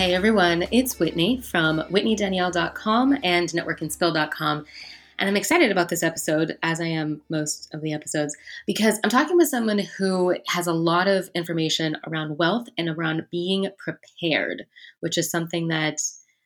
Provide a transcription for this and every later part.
Hey everyone, it's Whitney from WhitneyDanielle.com and NetworkandSpill.com. And I'm excited about this episode, as I am most of the episodes, because I'm talking with someone who has a lot of information around wealth and around being prepared, which is something that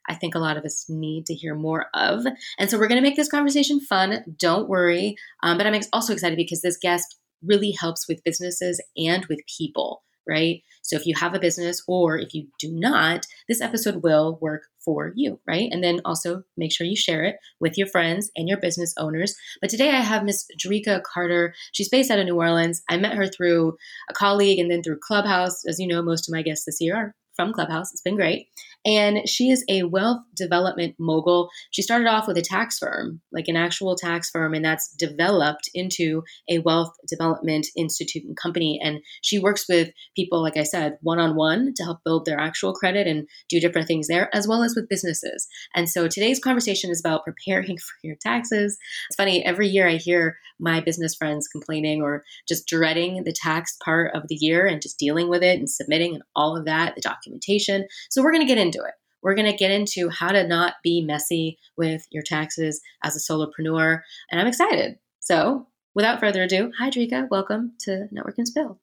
I think a lot of us need to hear more of. And so we're going to make this conversation fun. Don't worry. Um, but I'm also excited because this guest really helps with businesses and with people right? So if you have a business or if you do not, this episode will work for you, right? And then also make sure you share it with your friends and your business owners. But today I have Miss Dricka Carter. She's based out of New Orleans. I met her through a colleague and then through Clubhouse. As you know, most of my guests this year are from Clubhouse. It's been great. And she is a wealth development mogul. She started off with a tax firm, like an actual tax firm, and that's developed into a wealth development institute and company. And she works with people, like I said, one on one to help build their actual credit and do different things there, as well as with businesses. And so today's conversation is about preparing for your taxes. It's funny, every year I hear my business friends complaining or just dreading the tax part of the year and just dealing with it and submitting and all of that, the documentation. So we're going to get into into it. We're going to get into how to not be messy with your taxes as a solopreneur, and I'm excited. So, without further ado, hi, Dricka. Welcome to Network and Spill.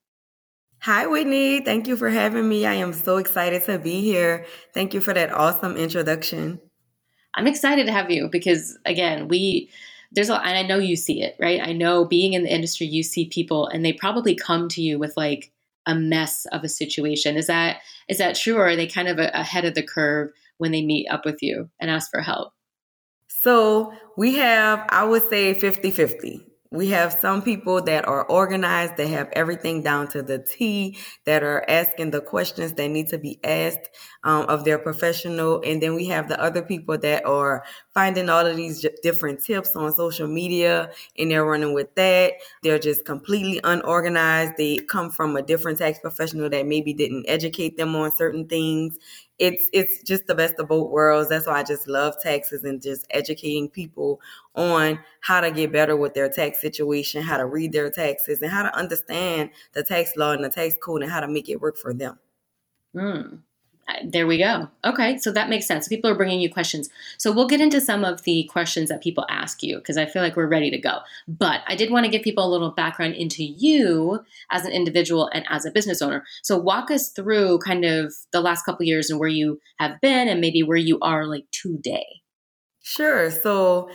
Hi, Whitney. Thank you for having me. I am so excited to be here. Thank you for that awesome introduction. I'm excited to have you because, again, we there's a and I know you see it, right? I know being in the industry, you see people and they probably come to you with like a mess of a situation. Is that is that true, or are they kind of a, ahead of the curve when they meet up with you and ask for help? So we have, I would say 50 50 we have some people that are organized, they have everything down to the T, that are asking the questions that need to be asked um, of their professional. And then we have the other people that are finding all of these different tips on social media and they're running with that. They're just completely unorganized. They come from a different tax professional that maybe didn't educate them on certain things it's it's just the best of both worlds. That's why I just love taxes and just educating people on how to get better with their tax situation, how to read their taxes, and how to understand the tax law and the tax code and how to make it work for them. Mm there we go. Okay, so that makes sense. People are bringing you questions. So we'll get into some of the questions that people ask you because I feel like we're ready to go. But I did want to give people a little background into you as an individual and as a business owner. So walk us through kind of the last couple years and where you have been and maybe where you are like today. Sure. So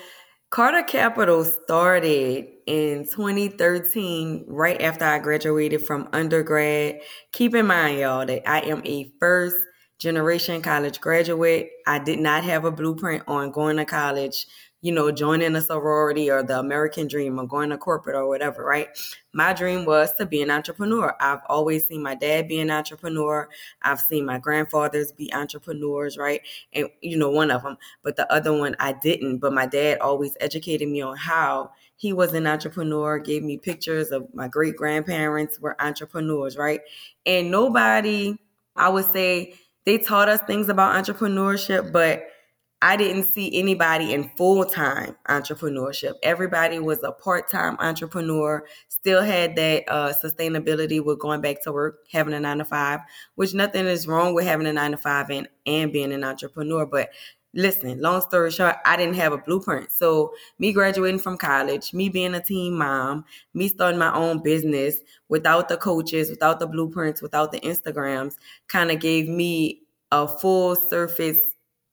Carter Capital started in 2013, right after I graduated from undergrad. Keep in mind, y'all, that I am a first generation college graduate. I did not have a blueprint on going to college, you know, joining a sorority or the American dream or going to corporate or whatever, right? My dream was to be an entrepreneur. I've always seen my dad be an entrepreneur. I've seen my grandfathers be entrepreneurs, right? And, you know, one of them, but the other one I didn't. But my dad always educated me on how he was an entrepreneur, gave me pictures of my great grandparents were entrepreneurs, right? And nobody, I would say, they taught us things about entrepreneurship, but I didn't see anybody in full time entrepreneurship. Everybody was a part time entrepreneur, still had that uh, sustainability with going back to work, having a nine to five, which nothing is wrong with having a nine to five and, and being an entrepreneur. But listen, long story short, I didn't have a blueprint. So, me graduating from college, me being a teen mom, me starting my own business without the coaches, without the blueprints, without the Instagrams, kind of gave me a full surface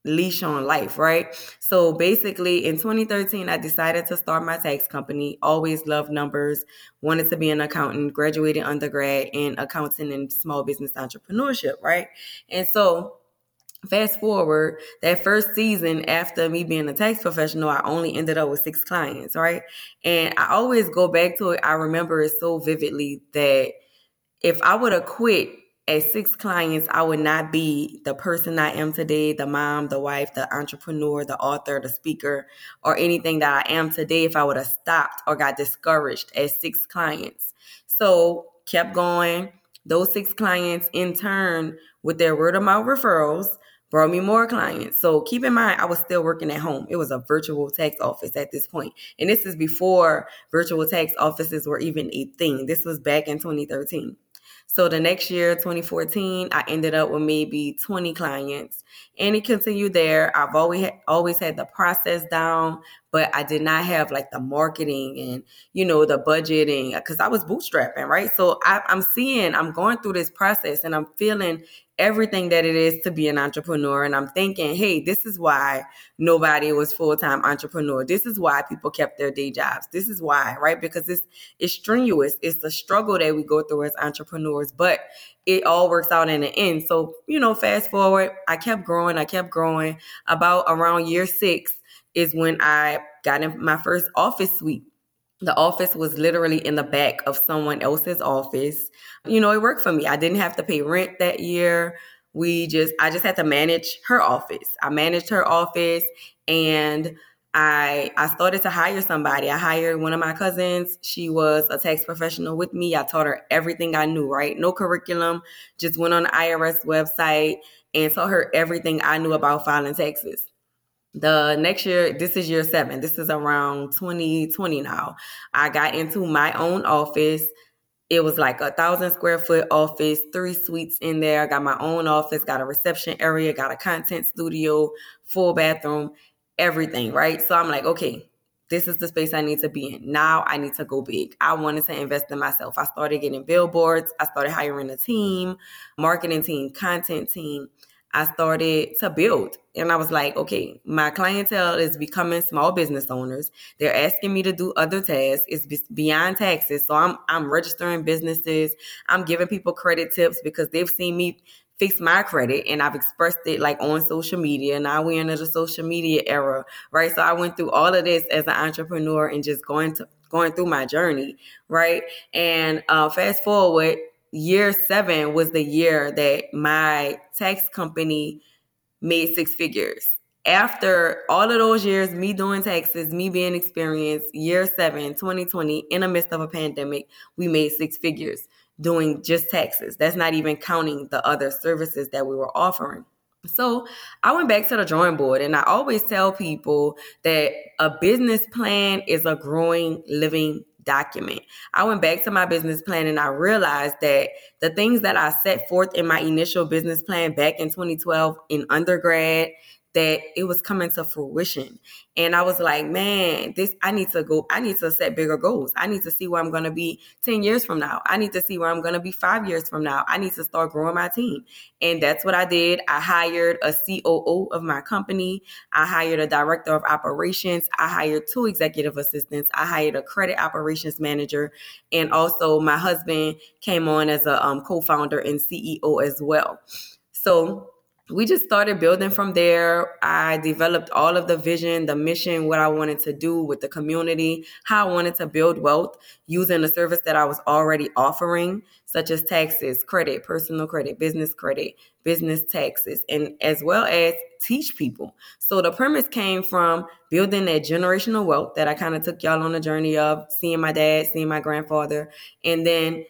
leash on life, right? So basically in 2013, I decided to start my tax company. Always loved numbers, wanted to be an accountant, graduated undergrad in accounting and small business entrepreneurship, right? And so fast forward that first season after me being a tax professional i only ended up with six clients right and i always go back to it i remember it so vividly that if i would have quit at six clients, I would not be the person I am today, the mom, the wife, the entrepreneur, the author, the speaker, or anything that I am today if I would have stopped or got discouraged at six clients. So kept going. Those six clients in turn with their word of mouth referrals brought me more clients. So keep in mind, I was still working at home. It was a virtual tax office at this point. And this is before virtual tax offices were even a thing. This was back in 2013. So the next year, 2014, I ended up with maybe 20 clients, and it continued there. I've always always had the process down, but I did not have like the marketing and you know the budgeting because I was bootstrapping, right? So I, I'm seeing, I'm going through this process, and I'm feeling everything that it is to be an entrepreneur. And I'm thinking, hey, this is why nobody was full time entrepreneur. This is why people kept their day jobs. This is why, right? Because it's it's strenuous. It's the struggle that we go through as entrepreneurs, but it all works out in the end. So, you know, fast forward, I kept growing, I kept growing. About around year six is when I got in my first office suite the office was literally in the back of someone else's office. You know, it worked for me. I didn't have to pay rent that year. We just, I just had to manage her office. I managed her office and I I started to hire somebody. I hired one of my cousins. She was a tax professional with me. I taught her everything I knew, right? No curriculum, just went on the IRS website and taught her everything I knew about filing taxes the next year this is year seven this is around 2020 now i got into my own office it was like a thousand square foot office three suites in there I got my own office got a reception area got a content studio full bathroom everything right so i'm like okay this is the space I need to be in. Now I need to go big. I wanted to invest in myself. I started getting billboards. I started hiring a team, marketing team, content team. I started to build. And I was like, okay, my clientele is becoming small business owners. They're asking me to do other tasks. It's beyond taxes. So I'm I'm registering businesses. I'm giving people credit tips because they've seen me fix my credit and I've expressed it like on social media. Now we're in the social media era, right? So I went through all of this as an entrepreneur and just going to going through my journey, right? And uh, fast forward, year seven was the year that my tax company made six figures. After all of those years, me doing taxes, me being experienced, year seven, 2020, in the midst of a pandemic, we made six figures doing just taxes. That's not even counting the other services that we were offering. So I went back to the drawing board, and I always tell people that a business plan is a growing, living document. I went back to my business plan and I realized that the things that I set forth in my initial business plan back in 2012 in undergrad that it was coming to fruition. And I was like, man, this I need to go, I need to set bigger goals. I need to see where I'm gonna be 10 years from now. I need to see where I'm gonna be five years from now. I need to start growing my team. And that's what I did. I hired a COO of my company. I hired a director of operations. I hired two executive assistants. I hired a credit operations manager. And also my husband came on as a um, co-founder and CEO as well. So we just started building from there. I developed all of the vision, the mission, what I wanted to do with the community, how I wanted to build wealth using the service that I was already offering, such as taxes, credit, personal credit, business credit, business taxes, and as well as teach people. So the premise came from building that generational wealth that I kind of took y'all on a journey of seeing my dad, seeing my grandfather, and then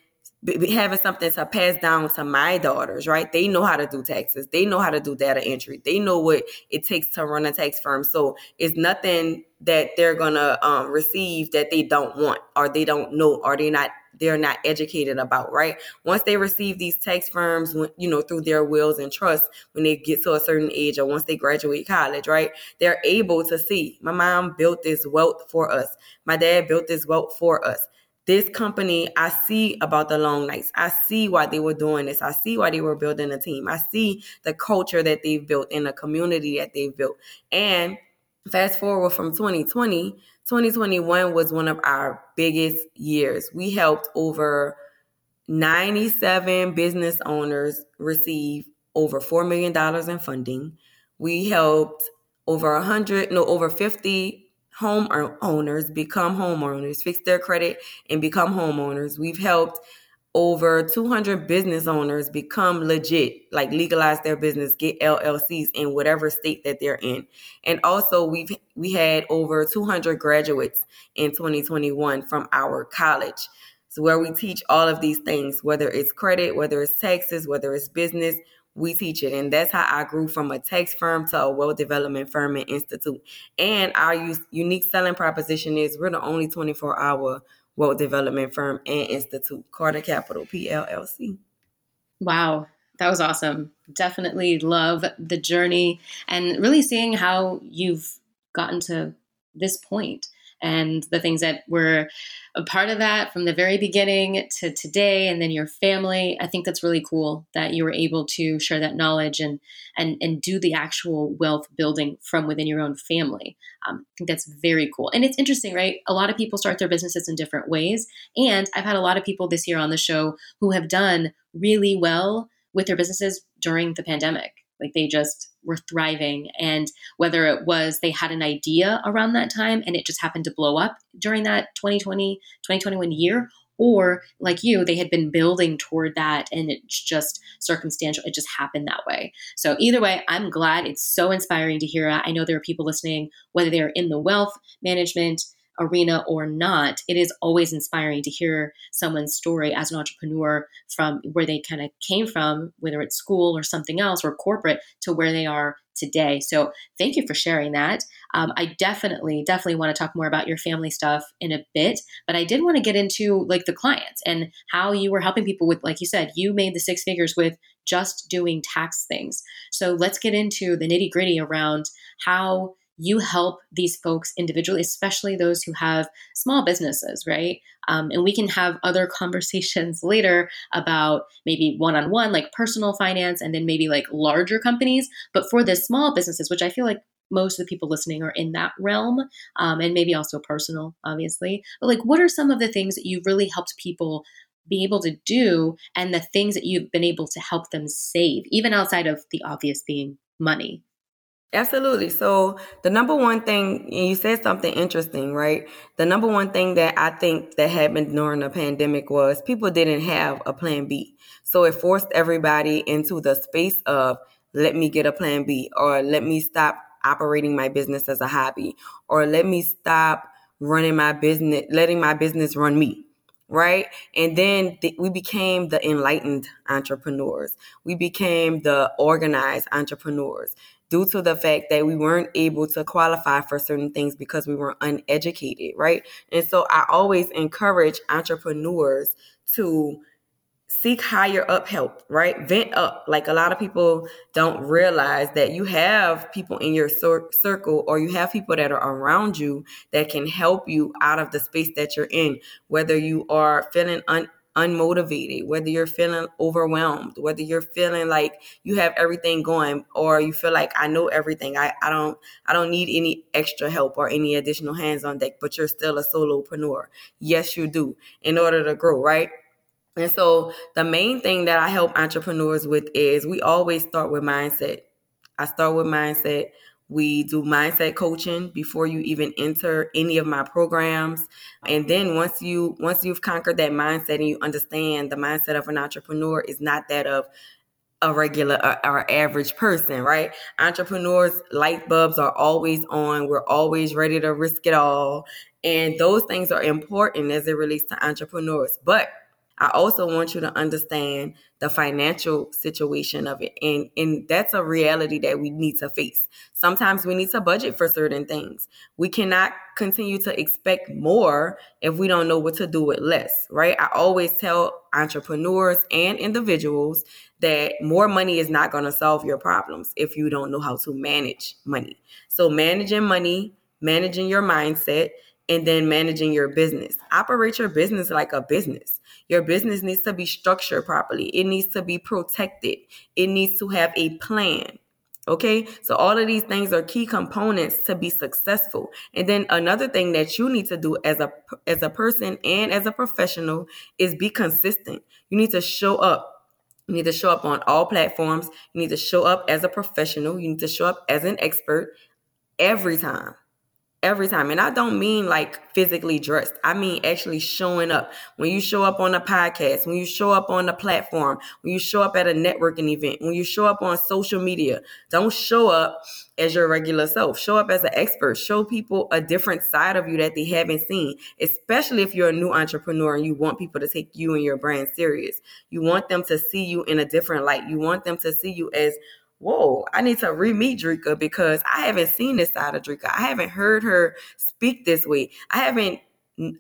having something to pass down to my daughters, right? They know how to do taxes. They know how to do data entry. They know what it takes to run a tax firm. So it's nothing that they're gonna um, receive that they don't want, or they don't know, or they're not they're not educated about, right? Once they receive these tax firms, you know, through their wills and trusts, when they get to a certain age, or once they graduate college, right? They're able to see. My mom built this wealth for us. My dad built this wealth for us this company, I see about the long nights. I see why they were doing this. I see why they were building a team. I see the culture that they've built in the community that they've built. And fast forward from 2020, 2021 was one of our biggest years. We helped over 97 business owners receive over $4 million in funding. We helped over 100, no, over 50 home owners become homeowners, fix their credit and become homeowners. We've helped over 200 business owners become legit, like legalize their business, get LLCs in whatever state that they're in. And also we've we had over 200 graduates in 2021 from our college. So where we teach all of these things, whether it's credit, whether it's taxes, whether it's business, we teach it. And that's how I grew from a tax firm to a wealth development firm and institute. And our unique selling proposition is we're the only 24 hour wealth development firm and institute, Carter Capital PLLC. Wow, that was awesome. Definitely love the journey and really seeing how you've gotten to this point and the things that were a part of that from the very beginning to today and then your family i think that's really cool that you were able to share that knowledge and and and do the actual wealth building from within your own family. Um, i think that's very cool. And it's interesting right? A lot of people start their businesses in different ways. And i've had a lot of people this year on the show who have done really well with their businesses during the pandemic like they just were thriving. And whether it was they had an idea around that time and it just happened to blow up during that 2020, 2021 year, or like you, they had been building toward that and it's just circumstantial. It just happened that way. So, either way, I'm glad it's so inspiring to hear. I know there are people listening, whether they're in the wealth management, arena or not, it is always inspiring to hear someone's story as an entrepreneur from where they kind of came from, whether it's school or something else or corporate, to where they are today. So thank you for sharing that. Um, I definitely, definitely want to talk more about your family stuff in a bit, but I did want to get into like the clients and how you were helping people with, like you said, you made the six figures with just doing tax things. So let's get into the nitty gritty around how you help these folks individually, especially those who have small businesses, right? Um, and we can have other conversations later about maybe one on one, like personal finance, and then maybe like larger companies. But for the small businesses, which I feel like most of the people listening are in that realm, um, and maybe also personal, obviously. But like, what are some of the things that you've really helped people be able to do, and the things that you've been able to help them save, even outside of the obvious being money? Absolutely. So the number one thing, and you said something interesting, right? The number one thing that I think that happened during the pandemic was people didn't have a plan B. So it forced everybody into the space of let me get a plan B or let me stop operating my business as a hobby or let me stop running my business, letting my business run me right? And then th- we became the enlightened entrepreneurs. We became the organized entrepreneurs due to the fact that we weren't able to qualify for certain things because we were uneducated, right? And so I always encourage entrepreneurs to seek higher up help, right? Vent up. Like a lot of people don't realize that you have people in your cir- circle or you have people that are around you that can help you out of the space that you're in, whether you are feeling un- unmotivated, whether you're feeling overwhelmed, whether you're feeling like you have everything going or you feel like I know everything. I, I don't I don't need any extra help or any additional hands on deck, but you're still a solopreneur. Yes, you do in order to grow, right? And so the main thing that I help entrepreneurs with is we always start with mindset. I start with mindset. We do mindset coaching before you even enter any of my programs. And then once you once you've conquered that mindset and you understand the mindset of an entrepreneur is not that of a regular uh, or average person, right? Entrepreneurs light bulbs are always on. We're always ready to risk it all. And those things are important as it relates to entrepreneurs. But I also want you to understand the financial situation of it. And, and that's a reality that we need to face. Sometimes we need to budget for certain things. We cannot continue to expect more if we don't know what to do with less, right? I always tell entrepreneurs and individuals that more money is not going to solve your problems if you don't know how to manage money. So, managing money, managing your mindset, and then managing your business. Operate your business like a business. Your business needs to be structured properly. It needs to be protected. It needs to have a plan. Okay, so all of these things are key components to be successful. And then another thing that you need to do as a as a person and as a professional is be consistent. You need to show up. You need to show up on all platforms. You need to show up as a professional. You need to show up as an expert every time every time. And I don't mean like physically dressed. I mean actually showing up. When you show up on a podcast, when you show up on a platform, when you show up at a networking event, when you show up on social media, don't show up as your regular self. Show up as an expert. Show people a different side of you that they haven't seen, especially if you're a new entrepreneur and you want people to take you and your brand serious. You want them to see you in a different light. You want them to see you as whoa, I need to re-meet Dricka because I haven't seen this side of Dricka. I haven't heard her speak this way. I haven't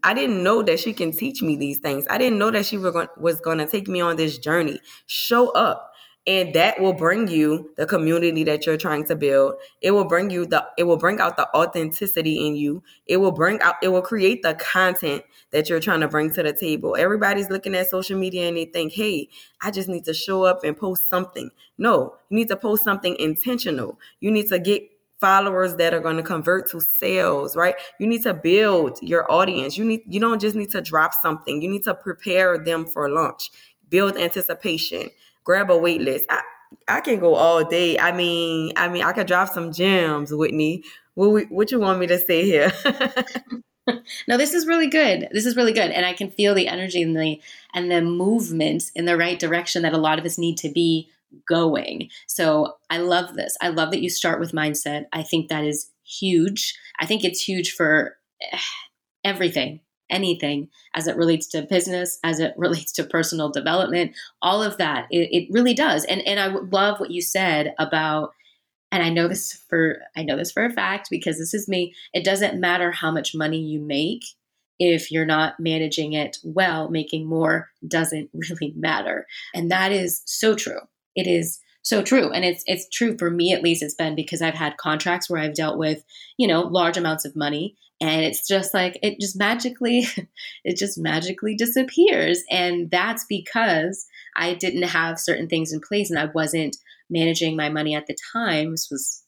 I didn't know that she can teach me these things. I didn't know that she was going to take me on this journey. Show up and that will bring you the community that you're trying to build. It will bring you the it will bring out the authenticity in you. It will bring out it will create the content that you're trying to bring to the table. Everybody's looking at social media and they think hey i just need to show up and post something. No you need to post something intentional. You need to get followers that are going to convert to sales right? You need to build your audience. You need you don't just need to drop something. You need to prepare them for launch. Build anticipation grab a wait list. I, I can go all day. I mean, I mean, I could drop some gems, Whitney. What what you want me to say here? no, this is really good. This is really good, and I can feel the energy and the and the movement in the right direction that a lot of us need to be going. So I love this. I love that you start with mindset. I think that is huge. I think it's huge for eh, everything anything as it relates to business, as it relates to personal development, all of that. It, it really does. And and I love what you said about and I know this for I know this for a fact because this is me. It doesn't matter how much money you make if you're not managing it well, making more doesn't really matter. And that is so true. It is so true. And it's it's true for me at least it's been because I've had contracts where I've dealt with, you know, large amounts of money and it's just like it just magically it just magically disappears. And that's because i didn't have certain things in place and i wasn't managing my money at the time. This was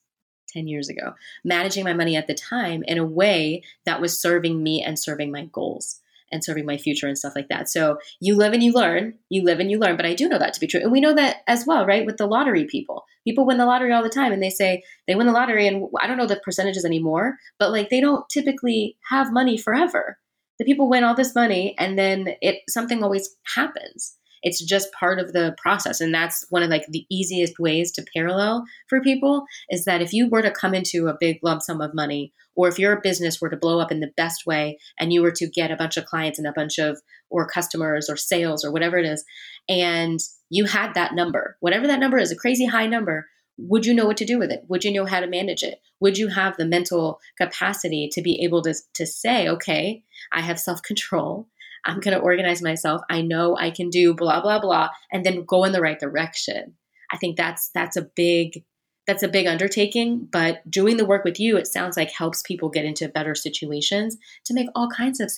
10 years ago. Managing my money at the time in a way that was serving me and serving my goals and serving my future and stuff like that. So you live and you learn, you live and you learn. But I do know that to be true. And we know that as well, right? With the lottery people. People win the lottery all the time and they say they win the lottery and I don't know the percentages anymore, but like they don't typically have money forever. The people win all this money and then it something always happens it's just part of the process. And that's one of like the easiest ways to parallel for people is that if you were to come into a big lump sum of money or if your business were to blow up in the best way and you were to get a bunch of clients and a bunch of or customers or sales or whatever it is and you had that number whatever that number is a crazy high number would you know what to do with it? Would you know how to manage it? Would you have the mental capacity to be able to, to say okay i have self-control I'm going to organize myself. I know I can do blah blah blah and then go in the right direction. I think that's that's a big that's a big undertaking, but doing the work with you it sounds like helps people get into better situations to make all kinds of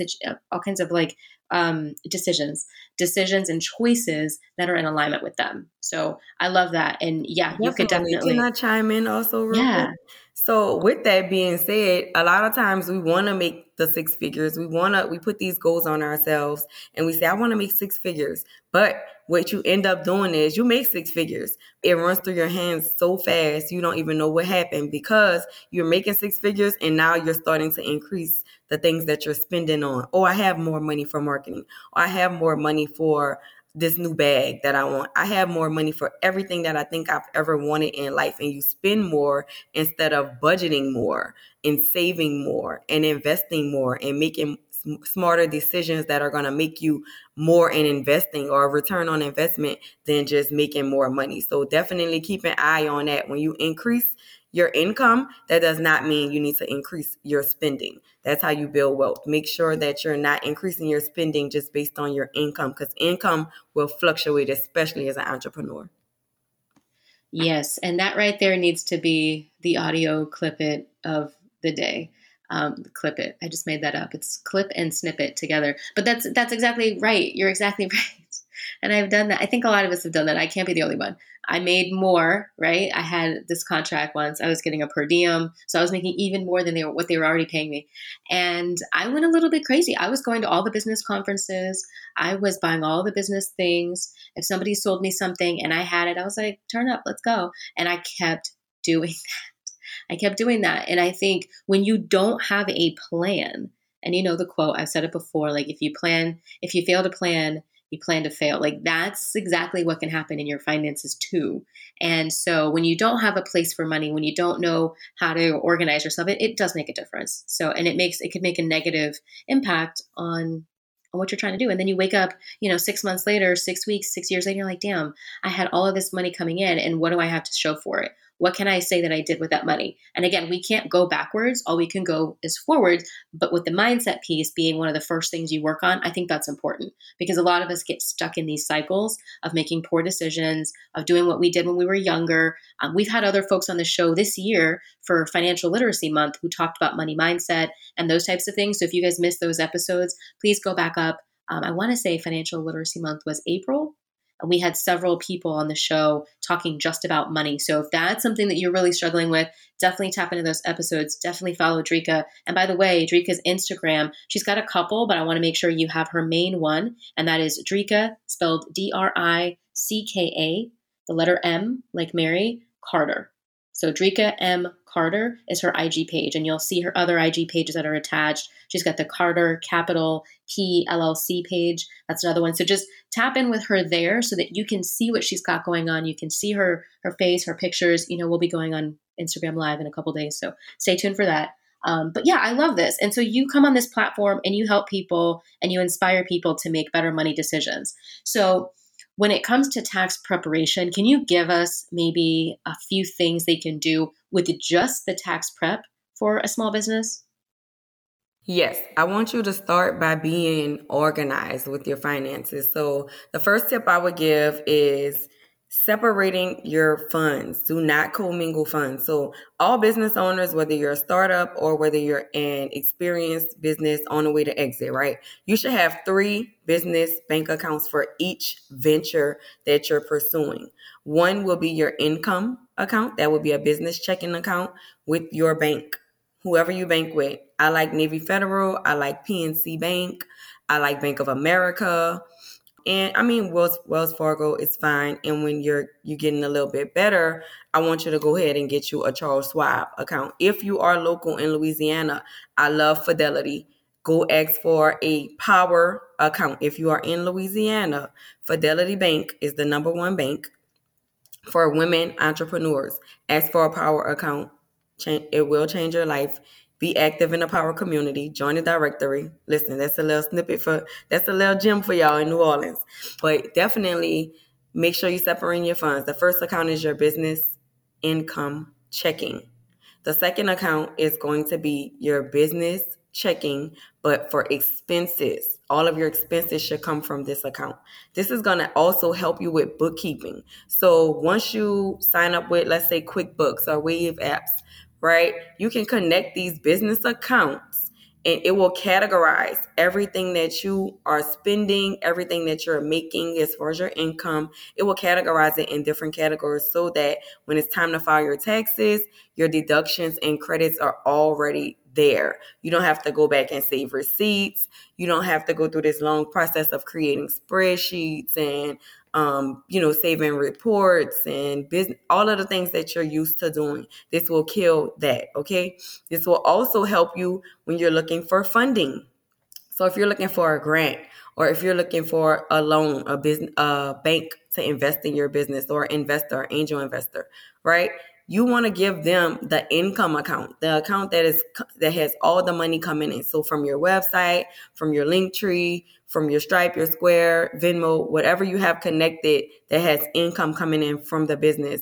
all kinds of like um, decisions, decisions and choices that are in alignment with them. So I love that, and yeah, definitely. you could definitely. Can I chime in also? yeah. Quick? So with that being said, a lot of times we want to make the six figures. We want to we put these goals on ourselves and we say I want to make six figures. But what you end up doing is you make six figures. It runs through your hands so fast you don't even know what happened because you're making six figures and now you're starting to increase the things that you're spending on. Oh, I have more money for marketing. Or I have more money for this new bag that I want. I have more money for everything that I think I've ever wanted in life. And you spend more instead of budgeting more and saving more and investing more and making smarter decisions that are going to make you more in investing or return on investment than just making more money. So definitely keep an eye on that. When you increase your income, that does not mean you need to increase your spending. That's how you build wealth. Make sure that you're not increasing your spending just based on your income because income will fluctuate, especially as an entrepreneur. Yes, and that right there needs to be the audio clip it of the day. Um, clip it. I just made that up. It's clip and snippet together. But that's that's exactly right. You're exactly right. And I've done that. I think a lot of us have done that. I can't be the only one. I made more, right? I had this contract once. I was getting a per diem, so I was making even more than they were what they were already paying me. And I went a little bit crazy. I was going to all the business conferences. I was buying all the business things. If somebody sold me something and I had it, I was like, "Turn up, let's go." And I kept doing that. I kept doing that. And I think when you don't have a plan, and you know the quote, I've said it before like, if you plan, if you fail to plan, you plan to fail. Like that's exactly what can happen in your finances too. And so when you don't have a place for money, when you don't know how to organize yourself, it, it does make a difference. So and it makes it could make a negative impact on on what you're trying to do. And then you wake up, you know, six months later, six weeks, six years later, you're like, damn, I had all of this money coming in and what do I have to show for it? What can I say that I did with that money? And again, we can't go backwards. All we can go is forward. But with the mindset piece being one of the first things you work on, I think that's important because a lot of us get stuck in these cycles of making poor decisions, of doing what we did when we were younger. Um, we've had other folks on the show this year for Financial Literacy Month who talked about money mindset and those types of things. So if you guys missed those episodes, please go back up. Um, I want to say Financial Literacy Month was April and we had several people on the show talking just about money. So if that's something that you're really struggling with, definitely tap into those episodes. Definitely follow Dricka. And by the way, Dricka's Instagram, she's got a couple, but I want to make sure you have her main one. And that is Dricka, spelled D R I C K A, the letter M, like Mary, Carter. So Dricka M. Carter is her IG page, and you'll see her other IG pages that are attached. She's got the Carter Capital P LLC page. That's another one. So just tap in with her there so that you can see what she's got going on. You can see her her face, her pictures. You know, we'll be going on Instagram Live in a couple days, so stay tuned for that. Um, but yeah, I love this. And so you come on this platform and you help people and you inspire people to make better money decisions. So when it comes to tax preparation, can you give us maybe a few things they can do with just the tax prep for a small business? Yes, I want you to start by being organized with your finances. So, the first tip I would give is separating your funds. Do not commingle funds. So, all business owners, whether you're a startup or whether you're an experienced business on the way to exit, right? You should have three business bank accounts for each venture that you're pursuing. One will be your income account, that will be a business checking account with your bank, whoever you bank with. I like Navy Federal, I like PNC Bank, I like Bank of America. And I mean Wells Wells Fargo is fine. And when you're you're getting a little bit better, I want you to go ahead and get you a Charles Schwab account. If you are local in Louisiana, I love Fidelity. Go ask for a power account. If you are in Louisiana, Fidelity Bank is the number one bank for women entrepreneurs. Ask for a power account. It will change your life. Be active in the power community. Join the directory. Listen, that's a little snippet for that's a little gem for y'all in New Orleans. But definitely make sure you separate your funds. The first account is your business income checking. The second account is going to be your business checking, but for expenses. All of your expenses should come from this account. This is going to also help you with bookkeeping. So once you sign up with, let's say, QuickBooks or Wave apps, right? You can connect these business accounts and it will categorize everything that you are spending, everything that you're making as far as your income. It will categorize it in different categories so that when it's time to file your taxes, your deductions and credits are already there. You don't have to go back and save receipts. You don't have to go through this long process of creating spreadsheets and um, you know, saving reports and business, all of the things that you're used to doing. This will kill that. Okay. This will also help you when you're looking for funding. So if you're looking for a grant or if you're looking for a loan, a business, a bank to invest in your business or investor, angel investor, right? You want to give them the income account, the account that is that has all the money coming in. So from your website, from your Linktree, from your Stripe, your Square, Venmo, whatever you have connected that has income coming in from the business,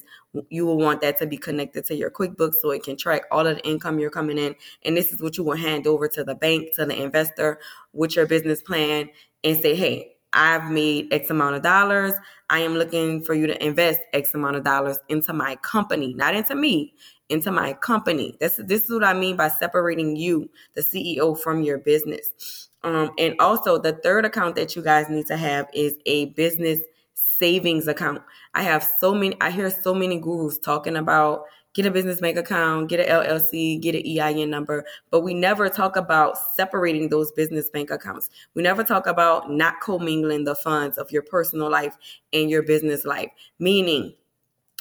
you will want that to be connected to your QuickBooks so it can track all of the income you're coming in. And this is what you will hand over to the bank, to the investor with your business plan and say, hey, I've made X amount of dollars. I am looking for you to invest X amount of dollars into my company, not into me, into my company. This, this is what I mean by separating you, the CEO, from your business. Um, and also, the third account that you guys need to have is a business savings account. I have so many, I hear so many gurus talking about get a business bank account, get an LLC, get an EIN number, but we never talk about separating those business bank accounts. We never talk about not commingling the funds of your personal life and your business life, meaning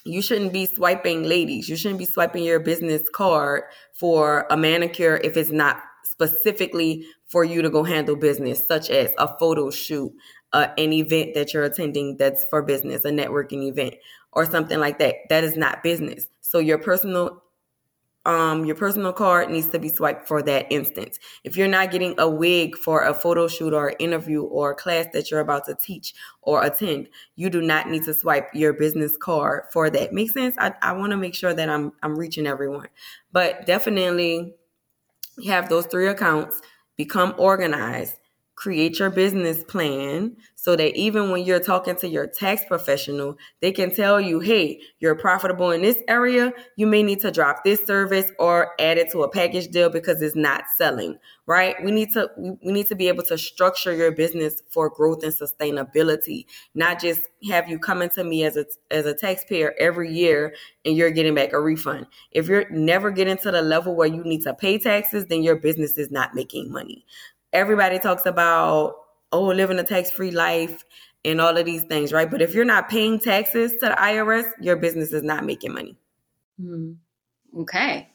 you shouldn't be swiping ladies. You shouldn't be swiping your business card for a manicure if it's not specifically for you to go handle business, such as a photo shoot, uh, an event that you're attending that's for business, a networking event, or something like that. That is not business. So your personal um, your personal card needs to be swiped for that instance. If you're not getting a wig for a photo shoot or interview or class that you're about to teach or attend, you do not need to swipe your business card for that. Make sense? I, I want to make sure that I'm I'm reaching everyone. But definitely have those three accounts, become organized, create your business plan so that even when you're talking to your tax professional, they can tell you, hey, you're profitable in this area. You may need to drop this service or add it to a package deal because it's not selling, right? We need to we need to be able to structure your business for growth and sustainability, not just have you coming to me as a as a taxpayer every year and you're getting back a refund. If you're never getting to the level where you need to pay taxes, then your business is not making money everybody talks about oh living a tax-free life and all of these things right but if you're not paying taxes to the irs your business is not making money Hmm. Okay.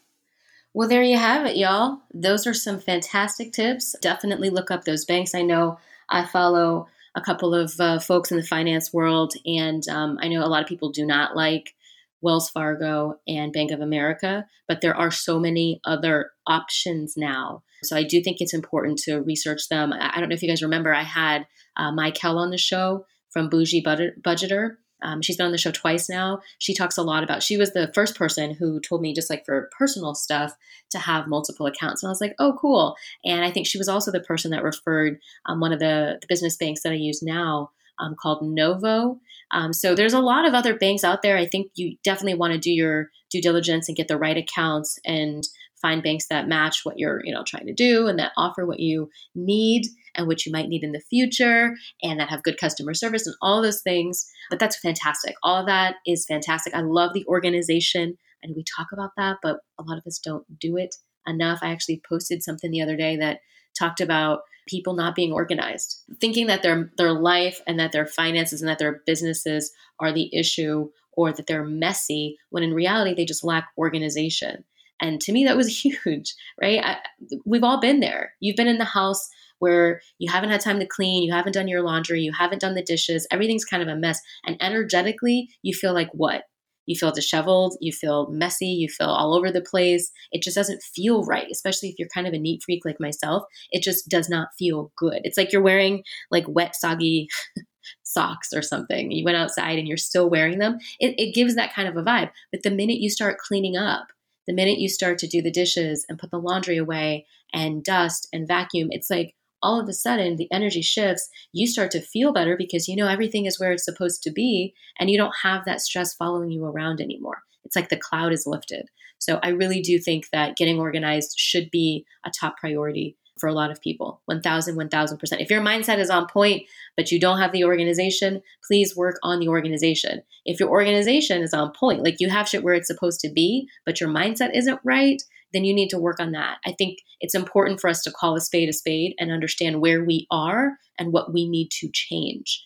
Well, there you have it, y'all. Those are some fantastic tips. Definitely look up those banks. I know I follow a couple of uh, folks in the finance world, and um, I know a lot of people do not like Wells Fargo and Bank of America, but there are so many other options now. So I do think it's important to research them. I don't know if you guys remember, I had uh, Kell on the show from Bougie Budgeter. Um, she's been on the show twice now. She talks a lot about, she was the first person who told me, just like for personal stuff, to have multiple accounts. And I was like, oh, cool. And I think she was also the person that referred um, one of the, the business banks that I use now um, called Novo. Um, so there's a lot of other banks out there. I think you definitely want to do your due diligence and get the right accounts and find banks that match what you're you know trying to do and that offer what you need and what you might need in the future and that have good customer service and all those things. But that's fantastic. All that is fantastic. I love the organization. And we talk about that but a lot of us don't do it enough. I actually posted something the other day that talked about people not being organized thinking that their their life and that their finances and that their businesses are the issue or that they're messy when in reality they just lack organization and to me, that was huge, right? I, we've all been there. You've been in the house where you haven't had time to clean, you haven't done your laundry, you haven't done the dishes, everything's kind of a mess. And energetically, you feel like what? You feel disheveled, you feel messy, you feel all over the place. It just doesn't feel right, especially if you're kind of a neat freak like myself. It just does not feel good. It's like you're wearing like wet, soggy socks or something. You went outside and you're still wearing them. It, it gives that kind of a vibe. But the minute you start cleaning up, the minute you start to do the dishes and put the laundry away and dust and vacuum, it's like all of a sudden the energy shifts. You start to feel better because you know everything is where it's supposed to be and you don't have that stress following you around anymore. It's like the cloud is lifted. So I really do think that getting organized should be a top priority for a lot of people. 1000 1000% if your mindset is on point but you don't have the organization please work on the organization. If your organization is on point like you have shit where it's supposed to be but your mindset isn't right then you need to work on that. I think it's important for us to call a spade a spade and understand where we are and what we need to change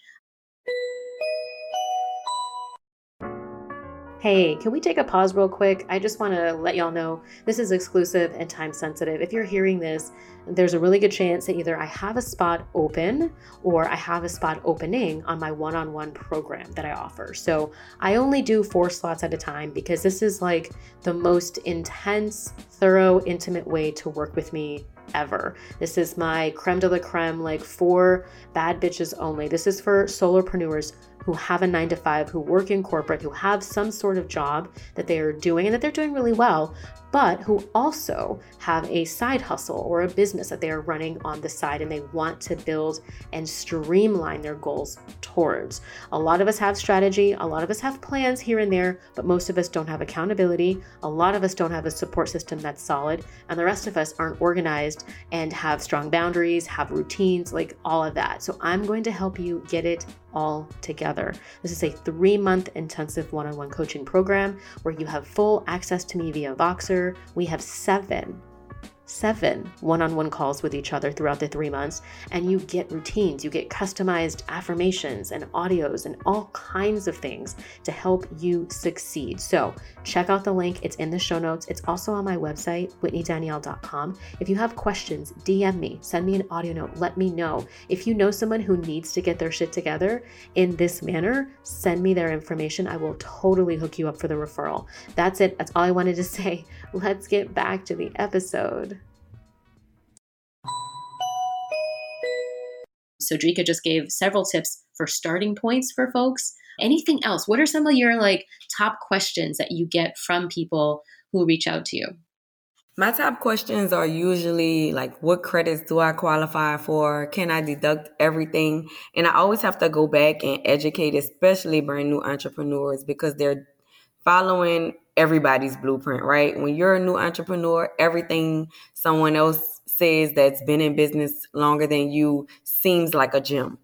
Hey, can we take a pause real quick? I just want to let y'all know this is exclusive and time sensitive. If you're hearing this, there's a really good chance that either I have a spot open or I have a spot opening on my one on one program that I offer. So I only do four slots at a time because this is like the most intense, thorough, intimate way to work with me ever. This is my creme de la creme, like for bad bitches only. This is for solopreneurs who have a nine to five, who work in corporate, who have some sort of job that they are doing and that they're doing really well, but who also have a side hustle or a business that they are running on the side and they want to build and streamline their goals towards. A lot of us have strategy, a lot of us have plans here and there, but most of us don't have accountability. A lot of us don't have a support system that's solid, and the rest of us aren't organized and have strong boundaries, have routines, like all of that. So I'm going to help you get it all together. This is a three month intensive one on one coaching program where you have full access to me via Voxer. We have seven seven one on one calls with each other throughout the three months, and you get routines, you get customized affirmations and audios and all kinds of things to help you succeed. So, check out the link, it's in the show notes. It's also on my website, whitneydanielle.com. If you have questions, DM me, send me an audio note, let me know. If you know someone who needs to get their shit together in this manner, send me their information. I will totally hook you up for the referral. That's it. That's all I wanted to say. Let's get back to the episode. So Dricka just gave several tips for starting points for folks. Anything else? What are some of your like top questions that you get from people who reach out to you? My top questions are usually like, what credits do I qualify for? Can I deduct everything? And I always have to go back and educate, especially brand new entrepreneurs, because they're following everybody's blueprint, right? When you're a new entrepreneur, everything someone else says that's been in business longer than you seems like a gem,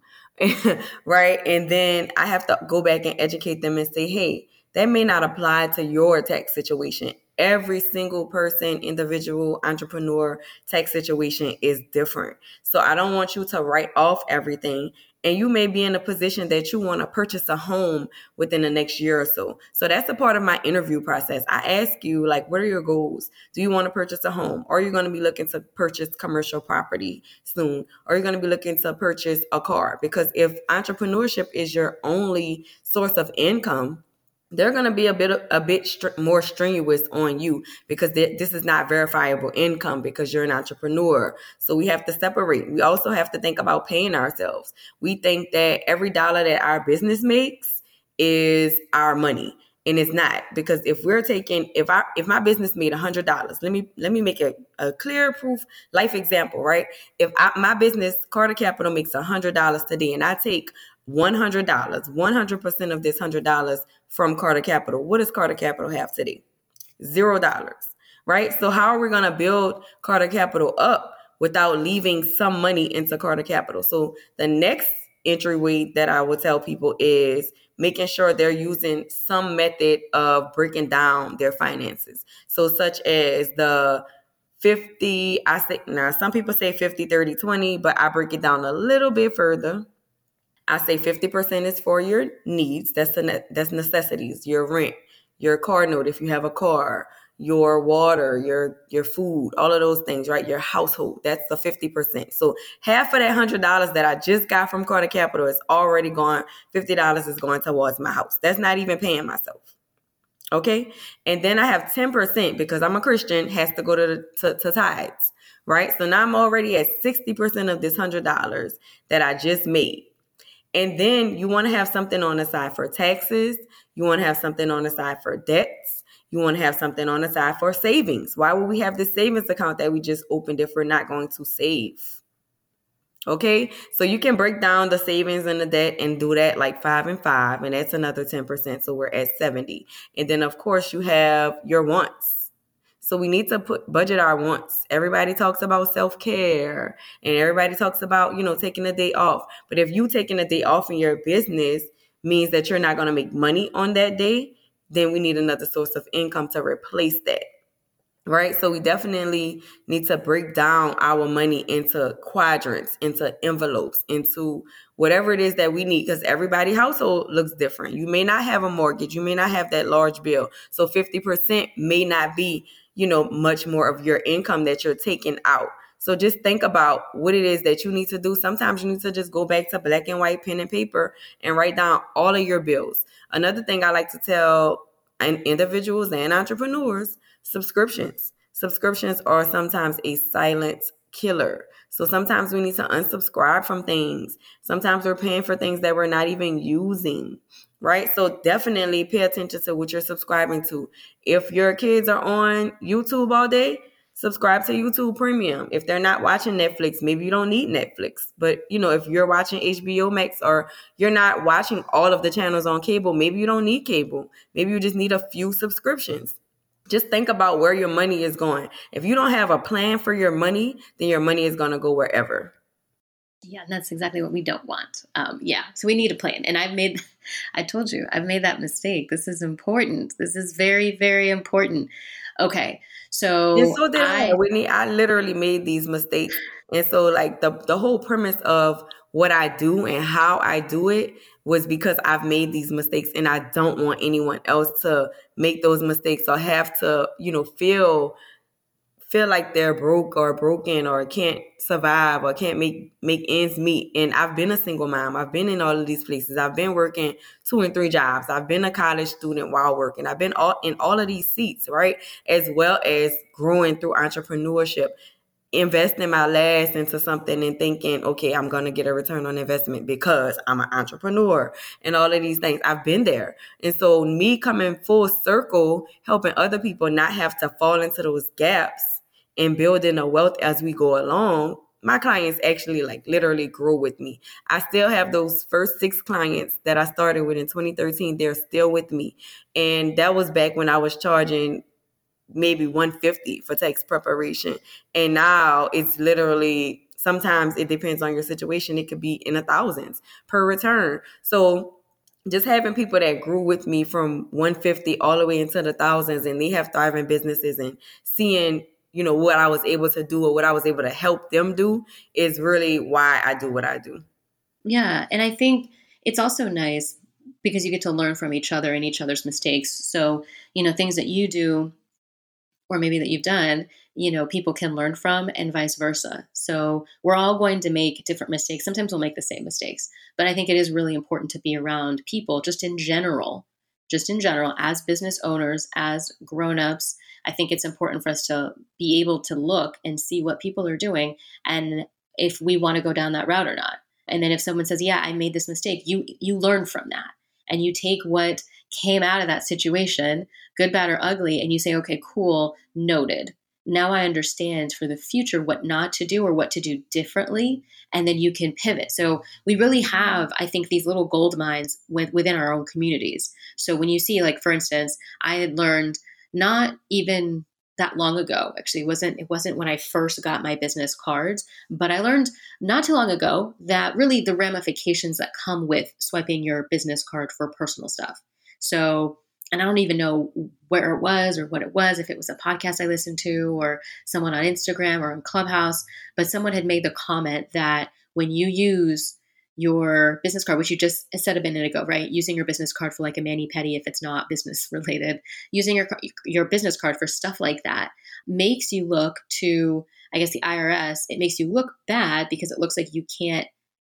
right? And then I have to go back and educate them and say, hey, that may not apply to your tax situation. Every single person, individual, entrepreneur tax situation is different. So I don't want you to write off everything and you may be in a position that you want to purchase a home within the next year or so. So that's a part of my interview process. I ask you, like, what are your goals? Do you want to purchase a home? Or are you going to be looking to purchase commercial property soon? Or are you going to be looking to purchase a car? Because if entrepreneurship is your only source of income, they're going to be a bit a bit str- more strenuous on you because th- this is not verifiable income because you're an entrepreneur. So we have to separate. We also have to think about paying ourselves. We think that every dollar that our business makes is our money and it's not because if we're taking if i if my business made a hundred dollars let me let me make a, a clear proof life example right if I, my business carter capital makes a hundred dollars today and i take $100 100% of this $100 from Carter Capital. What does Carter Capital have today? Zero dollars, right? So, how are we going to build Carter Capital up without leaving some money into Carter Capital? So, the next entryway that I would tell people is making sure they're using some method of breaking down their finances. So, such as the 50, I say now some people say 50, 30, 20, but I break it down a little bit further I say 50% is for your needs. That's ne- that's necessities, your rent, your car note if you have a car, your water, your your food, all of those things, right? Your household. That's the 50%. So half of that hundred dollars that I just got from Carter Capital is already gone. $50 is going towards my house. That's not even paying myself. Okay. And then I have 10% because I'm a Christian, has to go to the to, to tithes. Right. So now I'm already at 60% of this hundred dollars that I just made. And then you want to have something on the side for taxes. You want to have something on the side for debts. You want to have something on the side for savings. Why would we have this savings account that we just opened if we're not going to save? Okay, so you can break down the savings and the debt and do that like five and five, and that's another 10%. So we're at 70. And then, of course, you have your wants so we need to put budget our wants. Everybody talks about self-care and everybody talks about, you know, taking a day off. But if you taking a day off in your business means that you're not going to make money on that day, then we need another source of income to replace that. Right? So we definitely need to break down our money into quadrants, into envelopes, into whatever it is that we need because everybody household looks different. You may not have a mortgage, you may not have that large bill. So 50% may not be you know, much more of your income that you're taking out. So just think about what it is that you need to do. Sometimes you need to just go back to black and white pen and paper and write down all of your bills. Another thing I like to tell individuals and entrepreneurs, subscriptions. Subscriptions are sometimes a silent killer. So sometimes we need to unsubscribe from things. Sometimes we're paying for things that we're not even using right? So definitely pay attention to what you're subscribing to. If your kids are on YouTube all day, subscribe to YouTube Premium. If they're not watching Netflix, maybe you don't need Netflix. But you know, if you're watching HBO Max or you're not watching all of the channels on cable, maybe you don't need cable. Maybe you just need a few subscriptions. Just think about where your money is going. If you don't have a plan for your money, then your money is going to go wherever. Yeah, and that's exactly what we don't want. Um, yeah, so we need a plan. And I've made, I told you, I've made that mistake. This is important. This is very, very important. Okay. So, and so did I, I Whitney. I literally made these mistakes, and so like the the whole premise of what I do and how I do it was because I've made these mistakes, and I don't want anyone else to make those mistakes or have to, you know, feel feel like they're broke or broken or can't survive or can't make make ends meet. And I've been a single mom. I've been in all of these places. I've been working two and three jobs. I've been a college student while working. I've been all in all of these seats, right? As well as growing through entrepreneurship. Investing my last into something and thinking, okay, I'm gonna get a return on investment because I'm an entrepreneur and all of these things. I've been there. And so me coming full circle, helping other people not have to fall into those gaps and building a wealth as we go along, my clients actually like literally grow with me. I still have those first six clients that I started with in 2013. They're still with me. And that was back when I was charging maybe 150 for tax preparation. And now it's literally sometimes it depends on your situation. It could be in the thousands per return. So just having people that grew with me from 150 all the way into the thousands and they have thriving businesses and seeing you know what I was able to do or what I was able to help them do is really why I do what I do. Yeah, and I think it's also nice because you get to learn from each other and each other's mistakes. So, you know, things that you do or maybe that you've done, you know, people can learn from and vice versa. So, we're all going to make different mistakes. Sometimes we'll make the same mistakes, but I think it is really important to be around people just in general, just in general as business owners, as grown-ups I think it's important for us to be able to look and see what people are doing and if we want to go down that route or not. And then if someone says, "Yeah, I made this mistake," you you learn from that and you take what came out of that situation, good, bad, or ugly, and you say, "Okay, cool, noted." Now I understand for the future what not to do or what to do differently, and then you can pivot. So we really have, I think, these little gold mines with, within our own communities. So when you see, like for instance, I had learned not even that long ago actually it wasn't it wasn't when i first got my business cards but i learned not too long ago that really the ramifications that come with swiping your business card for personal stuff. So and i don't even know where it was or what it was if it was a podcast i listened to or someone on instagram or on clubhouse but someone had made the comment that when you use your business card, which you just said a minute ago, right? Using your business card for like a mani pedi if it's not business related, using your your business card for stuff like that makes you look to, I guess, the IRS. It makes you look bad because it looks like you can't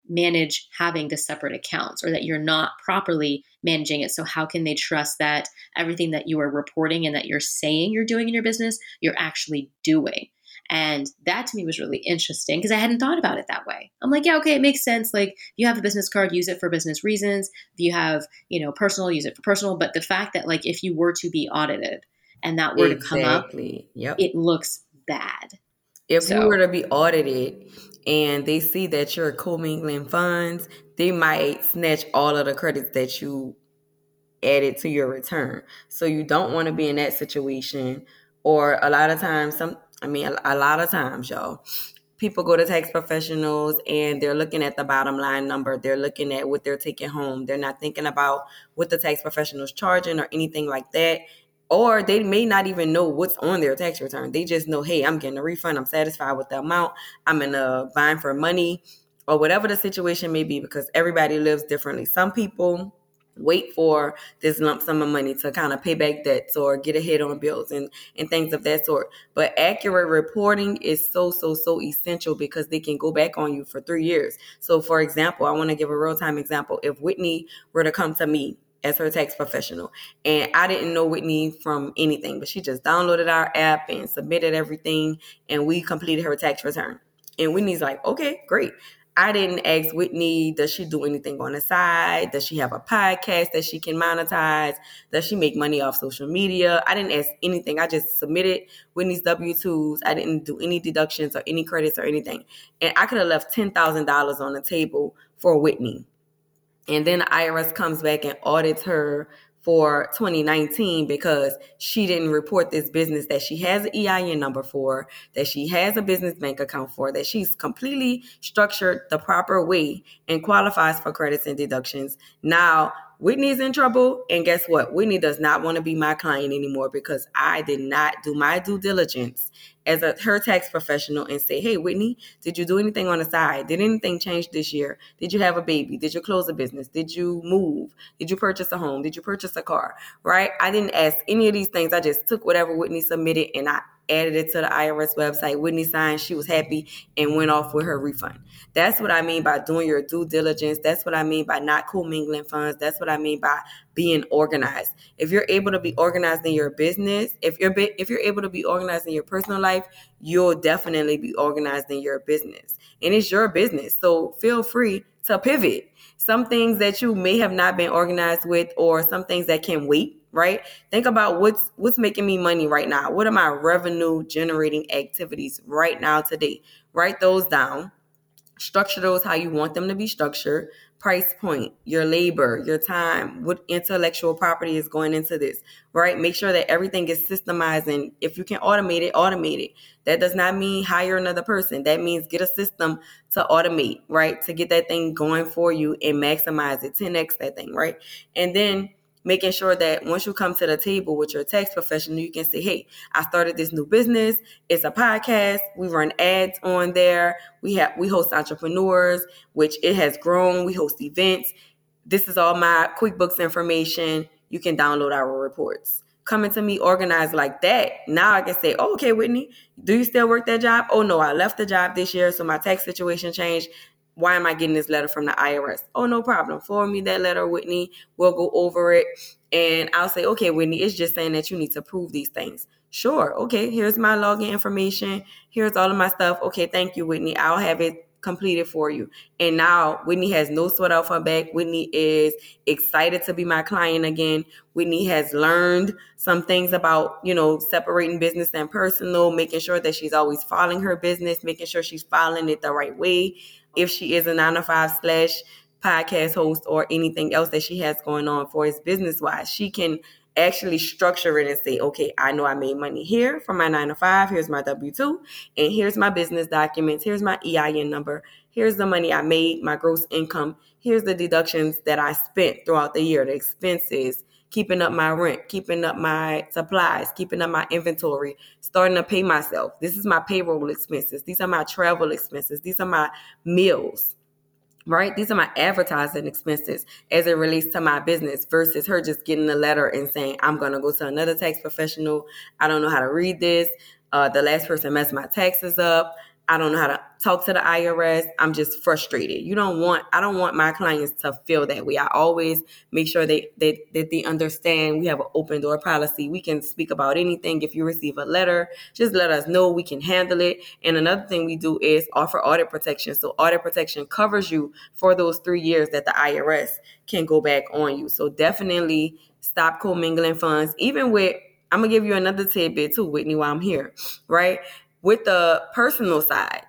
manage having the separate accounts or that you're not properly managing it. So how can they trust that everything that you are reporting and that you're saying you're doing in your business, you're actually doing? And that to me was really interesting because I hadn't thought about it that way. I'm like, yeah, okay, it makes sense. Like, if you have a business card, use it for business reasons. If you have, you know, personal, use it for personal. But the fact that, like, if you were to be audited and that were exactly. to come up, yep. it looks bad. If so. you were to be audited and they see that you're commingling funds, they might snatch all of the credits that you added to your return. So you don't want to be in that situation. Or a lot of times, some I mean, a, a lot of times, y'all, people go to tax professionals and they're looking at the bottom line number. They're looking at what they're taking home. They're not thinking about what the tax professional's charging or anything like that. Or they may not even know what's on their tax return. They just know, hey, I'm getting a refund. I'm satisfied with the amount. I'm in a bind for money or whatever the situation may be because everybody lives differently. Some people wait for this lump sum of money to kind of pay back debts or get ahead on bills and, and things of that sort. But accurate reporting is so, so, so essential because they can go back on you for three years. So, for example, I want to give a real time example. If Whitney were to come to me as her tax professional. And I didn't know Whitney from anything, but she just downloaded our app and submitted everything, and we completed her tax return. And Whitney's like, okay, great. I didn't ask Whitney, does she do anything on the side? Does she have a podcast that she can monetize? Does she make money off social media? I didn't ask anything. I just submitted Whitney's W 2s. I didn't do any deductions or any credits or anything. And I could have left $10,000 on the table for Whitney. And then the IRS comes back and audits her for 2019 because she didn't report this business that she has an EIN number for, that she has a business bank account for, that she's completely structured the proper way and qualifies for credits and deductions. Now, Whitney's in trouble. And guess what? Whitney does not want to be my client anymore because I did not do my due diligence as a her tax professional and say, Hey, Whitney, did you do anything on the side? Did anything change this year? Did you have a baby? Did you close a business? Did you move? Did you purchase a home? Did you purchase a car? Right? I didn't ask any of these things. I just took whatever Whitney submitted and I added it to the IRS website. Whitney signed, she was happy and went off with her refund. That's what I mean by doing your due diligence. That's what I mean by not commingling funds. That's what I mean by being organized. If you're able to be organized in your business, if you're if you're able to be organized in your personal life, you'll definitely be organized in your business. And it's your business. So feel free to pivot. Some things that you may have not been organized with or some things that can wait right? Think about what's what's making me money right now. What are my revenue generating activities right now today? Write those down. Structure those how you want them to be structured. Price point, your labor, your time, what intellectual property is going into this, right? Make sure that everything is systemized and if you can automate it, automate it. That does not mean hire another person. That means get a system to automate, right? To get that thing going for you and maximize it, 10x that thing, right? And then making sure that once you come to the table with your tax professional, you can say, Hey, I started this new business. It's a podcast. We run ads on there. We have we host entrepreneurs, which it has grown. We host events. This is all my QuickBooks information. You can download our reports. Coming to me organized like that, now I can say, oh, okay, Whitney, do you still work that job? Oh no, I left the job this year, so my tax situation changed why am I getting this letter from the IRS? Oh, no problem. Forward me that letter, Whitney. We'll go over it. And I'll say, okay, Whitney, it's just saying that you need to prove these things. Sure. Okay, here's my login information. Here's all of my stuff. Okay, thank you, Whitney. I'll have it completed for you. And now Whitney has no sweat off her back. Whitney is excited to be my client again. Whitney has learned some things about, you know, separating business and personal, making sure that she's always following her business, making sure she's following it the right way if she is a nine to five slash podcast host or anything else that she has going on for his business wise. She can actually structure it and say, okay, I know I made money here from my nine to five. Here's my W 2, and here's my business documents. Here's my EIN number. Here's the money I made, my gross income. Here's the deductions that I spent throughout the year, the expenses, keeping up my rent, keeping up my supplies, keeping up my inventory, starting to pay myself. This is my payroll expenses. These are my travel expenses. These are my meals, right? These are my advertising expenses as it relates to my business versus her just getting a letter and saying, I'm going to go to another tax professional. I don't know how to read this. Uh, the last person messed my taxes up. I don't know how to talk to the IRS. I'm just frustrated. You don't want I don't want my clients to feel that way. I always make sure they that, that they understand we have an open door policy. We can speak about anything. If you receive a letter, just let us know. We can handle it. And another thing we do is offer audit protection. So audit protection covers you for those three years that the IRS can go back on you. So definitely stop commingling funds. Even with I'm gonna give you another tidbit too, Whitney, while I'm here, right? With the personal side.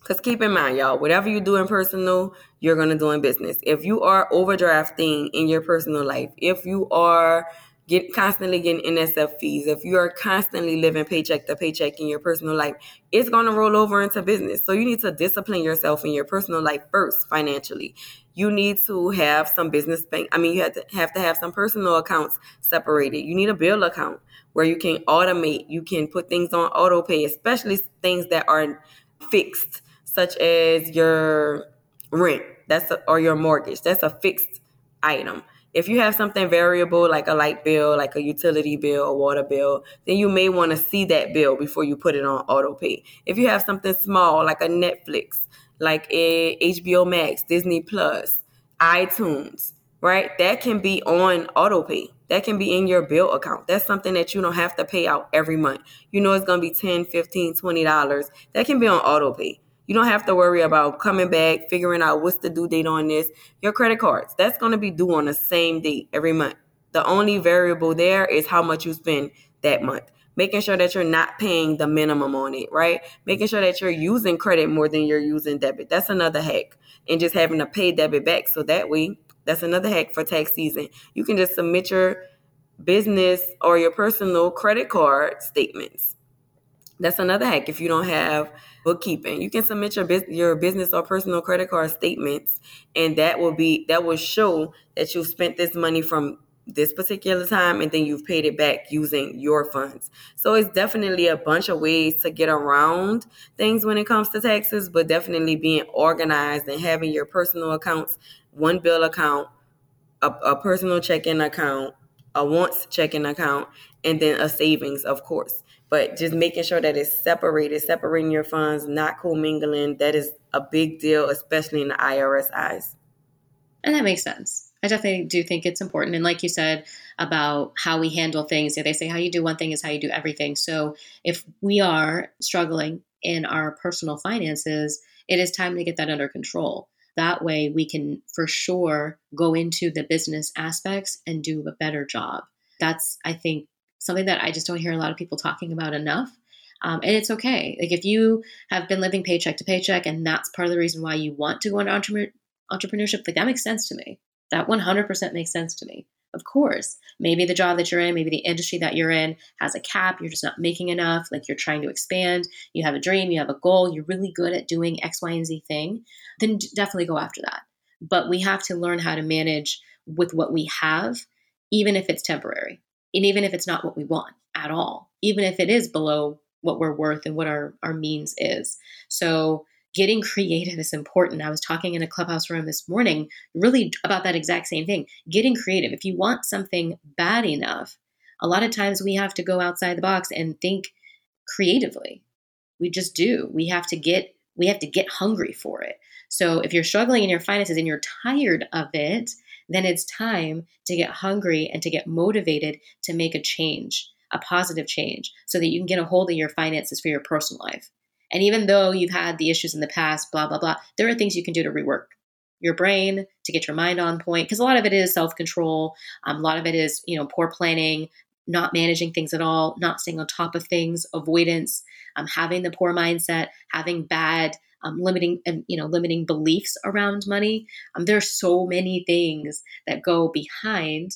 Because keep in mind, y'all, whatever you do in personal, you're going to do in business. If you are overdrafting in your personal life, if you are get constantly getting NSF fees, if you are constantly living paycheck to paycheck in your personal life, it's going to roll over into business. So you need to discipline yourself in your personal life first financially. You need to have some business bank. I mean, you have to have to have some personal accounts separated. You need a bill account where you can automate, you can put things on auto pay, especially things that are fixed, such as your rent, that's a, or your mortgage. That's a fixed item. If you have something variable like a light bill, like a utility bill, a water bill, then you may want to see that bill before you put it on auto pay. If you have something small like a Netflix, like a HBO Max, Disney Plus, iTunes, right? That can be on auto pay. That can be in your bill account. That's something that you don't have to pay out every month. You know it's going to be 10, 15, 20 dollars. That can be on auto pay. You don't have to worry about coming back, figuring out what's the due date on this. Your credit cards, that's going to be due on the same date every month. The only variable there is how much you spend that month. Making sure that you're not paying the minimum on it, right? Making sure that you're using credit more than you're using debit. That's another hack. And just having to pay debit back. So that way that's another hack for tax season. You can just submit your business or your personal credit card statements. That's another hack. If you don't have bookkeeping, you can submit your business, your business or personal credit card statements, and that will be that will show that you've spent this money from this particular time and then you've paid it back using your funds. So it's definitely a bunch of ways to get around things when it comes to taxes, but definitely being organized and having your personal accounts, one bill account, a, a personal checking account, a wants checking account, and then a savings, of course. But just making sure that it's separated, separating your funds, not commingling, that is a big deal, especially in the IRS eyes. And that makes sense. I definitely do think it's important. And like you said about how we handle things, they say how you do one thing is how you do everything. So if we are struggling in our personal finances, it is time to get that under control. That way we can for sure go into the business aspects and do a better job. That's, I think, something that I just don't hear a lot of people talking about enough. Um, and it's okay. Like if you have been living paycheck to paycheck, and that's part of the reason why you want to go into entre- entrepreneurship, like that makes sense to me. That 100% makes sense to me. Of course, maybe the job that you're in, maybe the industry that you're in has a cap, you're just not making enough, like you're trying to expand, you have a dream, you have a goal, you're really good at doing X, Y, and Z thing, then definitely go after that. But we have to learn how to manage with what we have, even if it's temporary, and even if it's not what we want at all, even if it is below what we're worth and what our, our means is. So getting creative is important. I was talking in a clubhouse room this morning really about that exact same thing. Getting creative. If you want something bad enough, a lot of times we have to go outside the box and think creatively. We just do. We have to get we have to get hungry for it. So if you're struggling in your finances and you're tired of it, then it's time to get hungry and to get motivated to make a change, a positive change, so that you can get a hold of your finances for your personal life. And even though you've had the issues in the past, blah, blah, blah, there are things you can do to rework your brain, to get your mind on point. Because a lot of it is self control. Um, a lot of it is, you know, poor planning, not managing things at all, not staying on top of things, avoidance, um, having the poor mindset, having bad, um, limiting and you know limiting beliefs around money. Um, there are so many things that go behind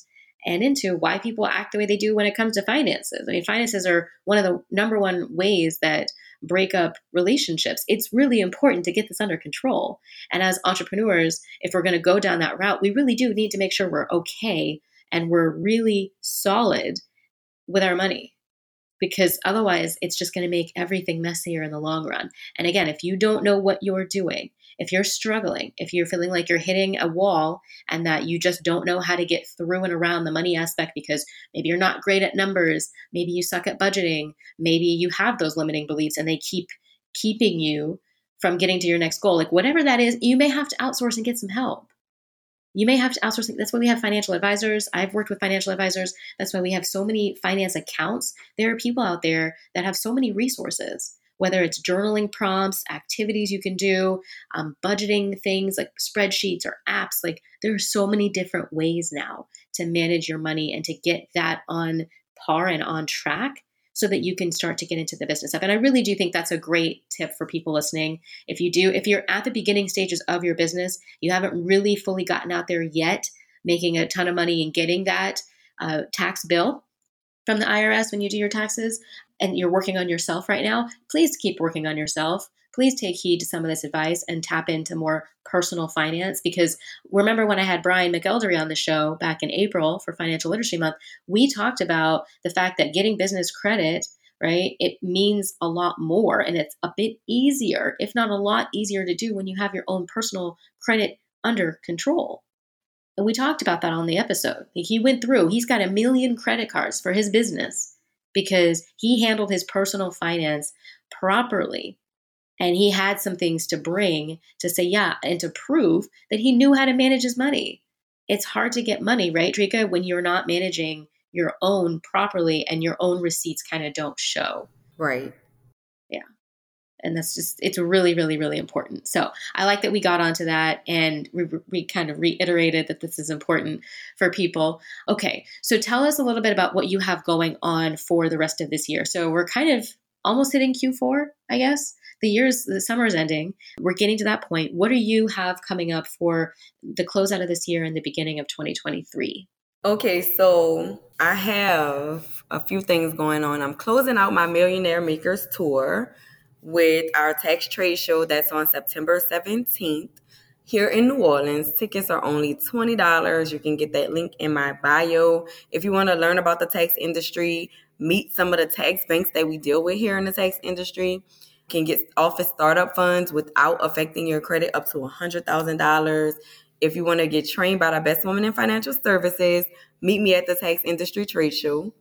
and into why people act the way they do when it comes to finances. I mean, finances are one of the number one ways that break up relationships. It's really important to get this under control. And as entrepreneurs, if we're going to go down that route, we really do need to make sure we're okay and we're really solid with our money because otherwise it's just going to make everything messier in the long run. And again, if you don't know what you're doing, if you're struggling, if you're feeling like you're hitting a wall and that you just don't know how to get through and around the money aspect because maybe you're not great at numbers, maybe you suck at budgeting, maybe you have those limiting beliefs and they keep keeping you from getting to your next goal, like whatever that is, you may have to outsource and get some help. You may have to outsource. That's why we have financial advisors. I've worked with financial advisors. That's why we have so many finance accounts. There are people out there that have so many resources whether it's journaling prompts, activities you can do, um, budgeting things like spreadsheets or apps. Like there are so many different ways now to manage your money and to get that on par and on track so that you can start to get into the business of. And I really do think that's a great tip for people listening. If you do, if you're at the beginning stages of your business, you haven't really fully gotten out there yet, making a ton of money and getting that uh, tax bill from the IRS when you do your taxes, and you're working on yourself right now, please keep working on yourself. Please take heed to some of this advice and tap into more personal finance. Because remember when I had Brian McElderry on the show back in April for Financial Literacy Month, we talked about the fact that getting business credit right? It means a lot more and it's a bit easier, if not a lot easier to do when you have your own personal credit under control. And we talked about that on the episode. He went through, he's got a million credit cards for his business because he handled his personal finance properly. And he had some things to bring to say, yeah, and to prove that he knew how to manage his money. It's hard to get money, right, Dricka, when you're not managing your own properly and your own receipts kind of don't show. Right Yeah. and that's just it's really really really important so i like that we got onto that and we, we kind of reiterated that this is important for people okay so tell us a little bit about what you have going on for the rest of this year so we're kind of almost hitting q4 i guess the years the summer is ending we're getting to that point what do you have coming up for the closeout of this year and the beginning of 2023 Okay, so I have a few things going on. I'm closing out my Millionaire Makers tour with our tax trade show that's on September 17th here in New Orleans. Tickets are only $20. You can get that link in my bio. If you want to learn about the tax industry, meet some of the tax banks that we deal with here in the tax industry, can get office startup funds without affecting your credit up to $100,000. If you want to get trained by the best woman in financial services, meet me at the Tax Industry Trade Show.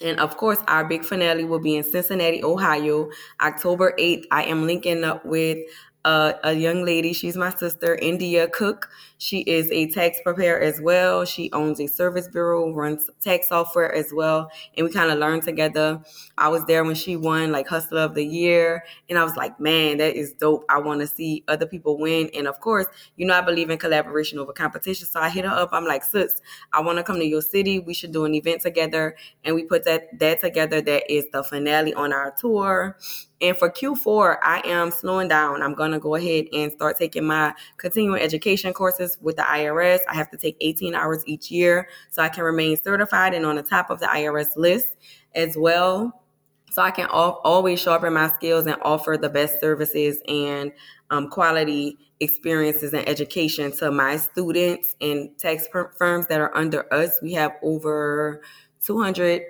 And of course, our big finale will be in Cincinnati, Ohio, October 8th. I am linking up with uh, a young lady. She's my sister, India Cook. She is a tax preparer as well. She owns a service bureau, runs tax software as well. And we kind of learned together. I was there when she won like Hustler of the Year. And I was like, man, that is dope. I want to see other people win. And of course, you know, I believe in collaboration over competition. So I hit her up. I'm like, sis, I want to come to your city. We should do an event together. And we put that, that together. That is the finale on our tour. And for Q4, I am slowing down. I'm going to go ahead and start taking my continuing education courses with the IRS. I have to take 18 hours each year so I can remain certified and on the top of the IRS list as well. So I can always sharpen my skills and offer the best services and um, quality experiences and education to my students and tax firms that are under us. We have over 200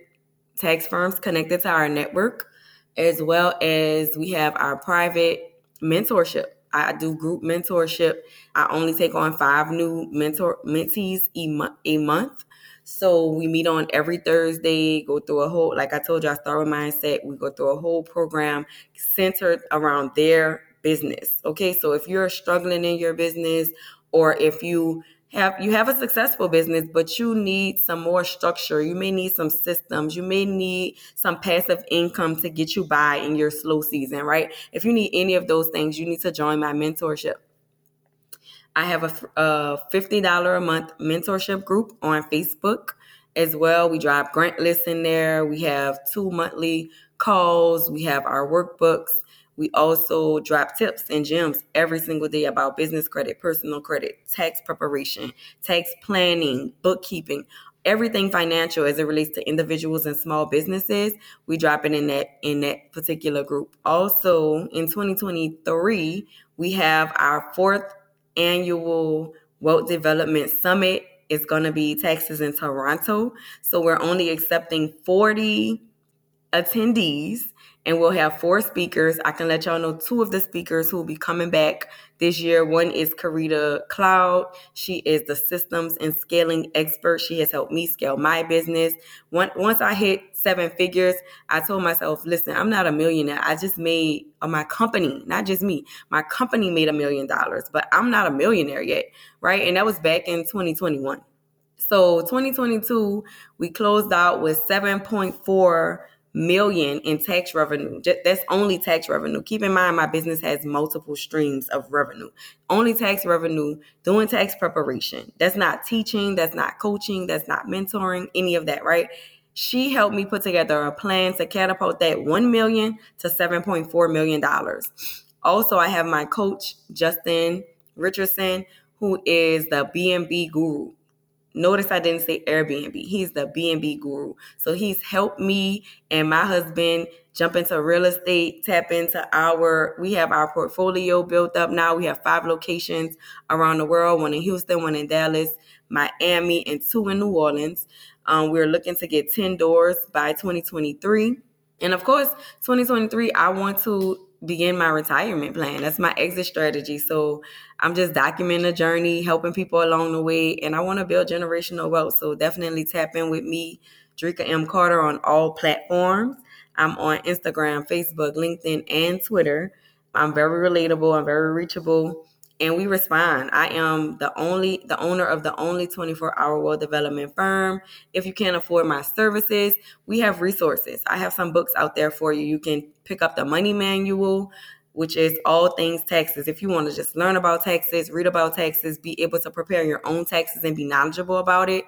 tax firms connected to our network as well as we have our private mentorship. I do group mentorship. I only take on five new mentor mentees a month. So we meet on every Thursday, go through a whole, like I told you, I start with mindset. We go through a whole program centered around their business. Okay. So if you're struggling in your business or if you have you have a successful business but you need some more structure. You may need some systems. You may need some passive income to get you by in your slow season right? If you need any of those things you need to join my mentorship. I have a, a $50 a month mentorship group on facebook as well. We drop grant lists in there. We have two monthly calls. We have our workbooks we also drop tips and gems every single day about business credit, personal credit, tax preparation, tax planning, bookkeeping, everything financial as it relates to individuals and small businesses. We drop it in that in that particular group. Also, in 2023, we have our fourth annual Wealth Development Summit. It's going to be Texas in Toronto. So we're only accepting 40 attendees and we'll have four speakers. I can let y'all know two of the speakers who will be coming back this year. One is Karita Cloud. She is the systems and scaling expert. She has helped me scale my business. Once I hit seven figures, I told myself, listen, I'm not a millionaire. I just made uh, my company, not just me, my company made a million dollars, but I'm not a millionaire yet, right? And that was back in 2021. So 2022, we closed out with 7.4 million in tax revenue. That's only tax revenue. Keep in mind, my business has multiple streams of revenue. Only tax revenue, doing tax preparation. That's not teaching, that's not coaching, that's not mentoring, any of that, right? She helped me put together a plan to catapult that 1 million to 7.4 million dollars. Also, I have my coach, Justin Richardson, who is the BNB guru. Notice I didn't say Airbnb. He's the B&B guru. So he's helped me and my husband jump into real estate, tap into our, we have our portfolio built up now. We have five locations around the world, one in Houston, one in Dallas, Miami, and two in New Orleans. Um, we're looking to get 10 doors by 2023. And of course, 2023, I want to begin my retirement plan. That's my exit strategy. So I'm just documenting the journey, helping people along the way, and I want to build generational wealth. So definitely tap in with me, Dricka M. Carter, on all platforms. I'm on Instagram, Facebook, LinkedIn, and Twitter. I'm very relatable. I'm very reachable and we respond. I am the only the owner of the only 24-hour wealth development firm. If you can't afford my services, we have resources. I have some books out there for you. You can pick up the money manual, which is all things taxes. If you want to just learn about taxes, read about taxes, be able to prepare your own taxes and be knowledgeable about it,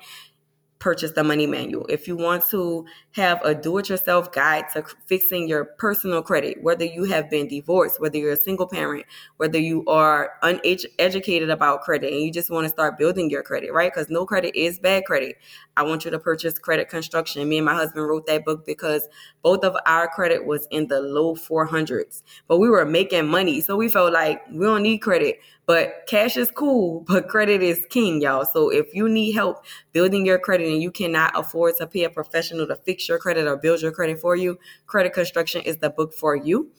purchase the money manual. If you want to have a do it yourself guide to fixing your personal credit, whether you have been divorced, whether you're a single parent, whether you are uneducated about credit and you just want to start building your credit, right? Because no credit is bad credit. I want you to purchase Credit Construction. Me and my husband wrote that book because both of our credit was in the low 400s, but we were making money. So we felt like we don't need credit. But cash is cool, but credit is king, y'all. So if you need help building your credit and you cannot afford to pay a professional to fix your credit or build your credit for you, Credit Construction is the book for you.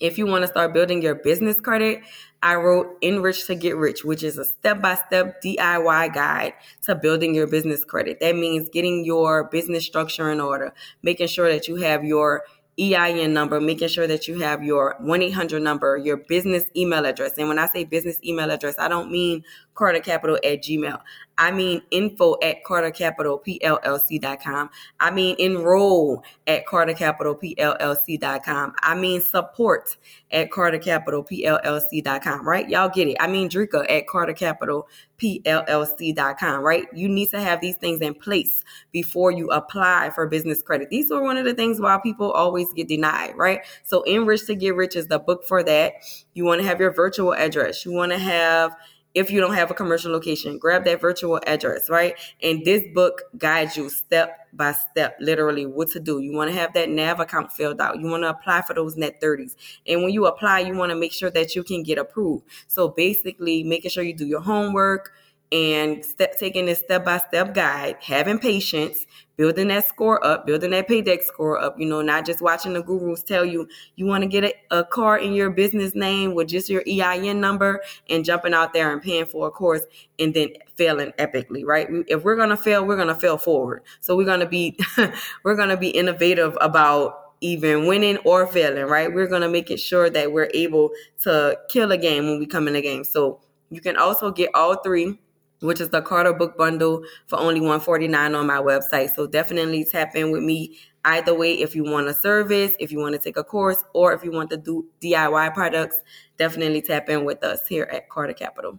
If you want to start building your business credit, I wrote Enrich to Get Rich, which is a step by step DIY guide to building your business credit. That means getting your business structure in order, making sure that you have your EIN number, making sure that you have your 1 800 number, your business email address. And when I say business email address, I don't mean Carter Capital at Gmail. I mean info at cartercapitalpllc.com. I mean enroll at cartercapitalpllc.com. I mean support at cartercapitalpllc.com, right? Y'all get it. I mean Dricka at cartercapitalpllc.com, right? You need to have these things in place before you apply for business credit. These are one of the things why people always get denied, right? So Enrich to Get Rich is the book for that. You want to have your virtual address. You want to have if you don't have a commercial location. Grab that virtual address, right? And this book guides you step by step, literally what to do. You want to have that NAV account filled out. You want to apply for those net 30s. And when you apply, you want to make sure that you can get approved. So basically, making sure you do your homework and step, taking this step by step guide, having patience, building that score up, building that paydex score up, you know, not just watching the gurus tell you you want to get a, a car in your business name with just your EIN number and jumping out there and paying for a course and then failing epically, right? If we're to fail, we're to fail forward. So we're to be we're to be innovative about even winning or failing, right? We're to make it sure that we're able to kill a game when we come in a game. So you can also get all three which is the Carter book bundle for only 149 on my website. So definitely tap in with me either way if you want a service, if you want to take a course, or if you want to do DIY products, definitely tap in with us here at Carter Capital.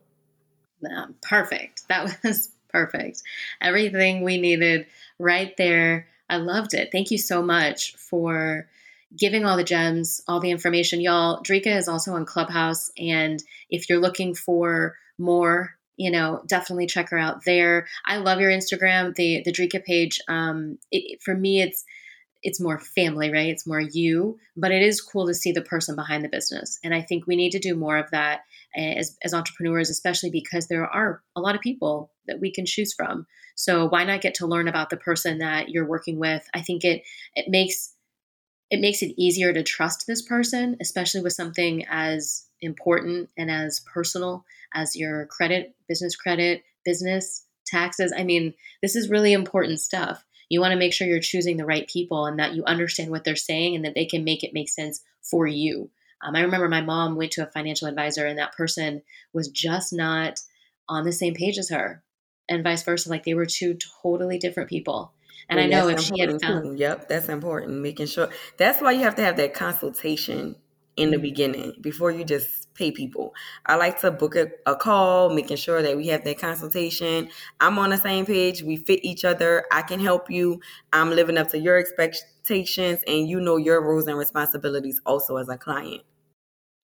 perfect. That was perfect. Everything we needed right there. I loved it. Thank you so much for giving all the gems, all the information. Y'all, Dricka is also on Clubhouse. And if you're looking for more you know, definitely check her out there. I love your Instagram, the the Dricka page. Um, it, for me, it's it's more family, right? It's more you, but it is cool to see the person behind the business. And I think we need to do more of that as, as entrepreneurs, especially because there are a lot of people that we can choose from. So why not get to learn about the person that you're working with? I think it it makes it makes it easier to trust this person, especially with something as important and as personal as your credit, business credit, business taxes. I mean, this is really important stuff. You want to make sure you're choosing the right people and that you understand what they're saying and that they can make it make sense for you. Um, I remember my mom went to a financial advisor and that person was just not on the same page as her, and vice versa. Like they were two totally different people. And I know if she had found, yep, that's important. Making sure that's why you have to have that consultation in the mm-hmm. beginning before you just pay people. I like to book a, a, call, making sure that we have that consultation. I'm on the same page. We fit each other. I can help you. I'm living up to your expectations, and you know your roles and responsibilities also as a client.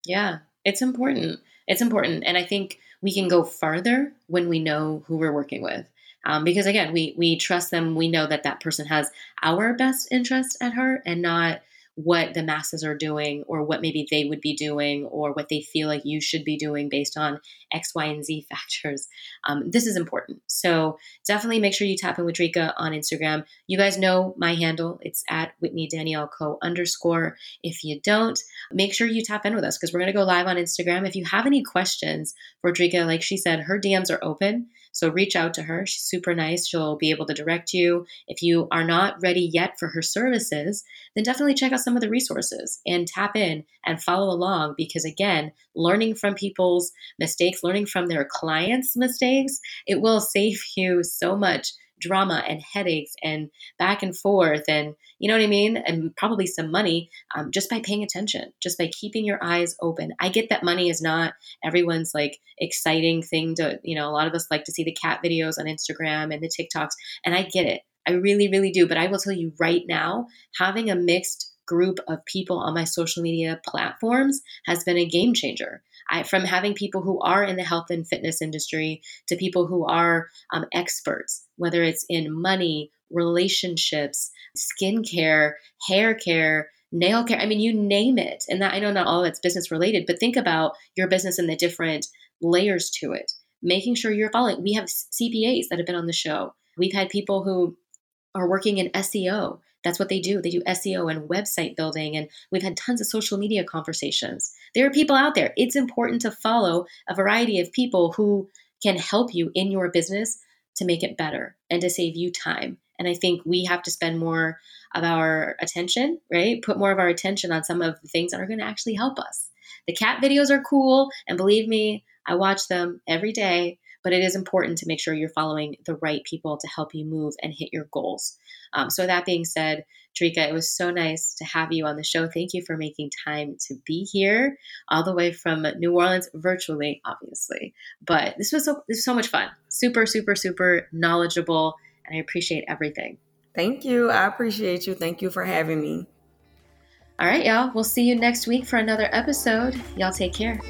Yeah, it's important. It's important. And I think we can go farther when we know who we're working with. Um, because again, we we trust them. We know that that person has our best interest at heart, and not what the masses are doing or what maybe they would be doing or what they feel like you should be doing based on X, Y, and Z factors. Um, this is important. So definitely make sure you tap in with Dricka on Instagram. You guys know my handle. It's at Whitney Danielle Co underscore. If you don't, make sure you tap in with us because we're going to go live on Instagram. If you have any questions for like she said, her DMs are open. So reach out to her. She's super nice. She'll be able to direct you. If you are not ready yet for her services, then definitely check out some of the resources and tap in and follow along because, again, learning from people's mistakes, learning from their clients' mistakes, it will save you so much drama and headaches and back and forth and you know what I mean? And probably some money um, just by paying attention, just by keeping your eyes open. I get that money is not everyone's like exciting thing to, you know, a lot of us like to see the cat videos on Instagram and the TikToks, and I get it. I really, really do. But I will tell you right now, having a mixed group of people on my social media platforms has been a game changer. I, from having people who are in the health and fitness industry to people who are um, experts, whether it's in money, relationships, skincare, hair care, nail care. I mean, you name it. And that I know not all of it's business related, but think about your business and the different layers to it. Making sure you're following. We have CPAs that have been on the show. We've had people who are working in SEO. That's what they do. They do SEO and website building. And we've had tons of social media conversations. There are people out there. It's important to follow a variety of people who can help you in your business to make it better and to save you time. And I think we have to spend more of our attention, right? Put more of our attention on some of the things that are going to actually help us. The cat videos are cool. And believe me, I watch them every day but it is important to make sure you're following the right people to help you move and hit your goals. Um, so, that being said, Dricka, it was so nice to have you on the show. Thank you for making time to be here, all the way from New Orleans, virtually, obviously. But this was so, this was so much fun. Super, super, super knowledgeable, and I appreciate everything. Thank you. I appreciate you. Thank you for having me. All right, y'all. We'll see you next week for another episode. Y'all take care.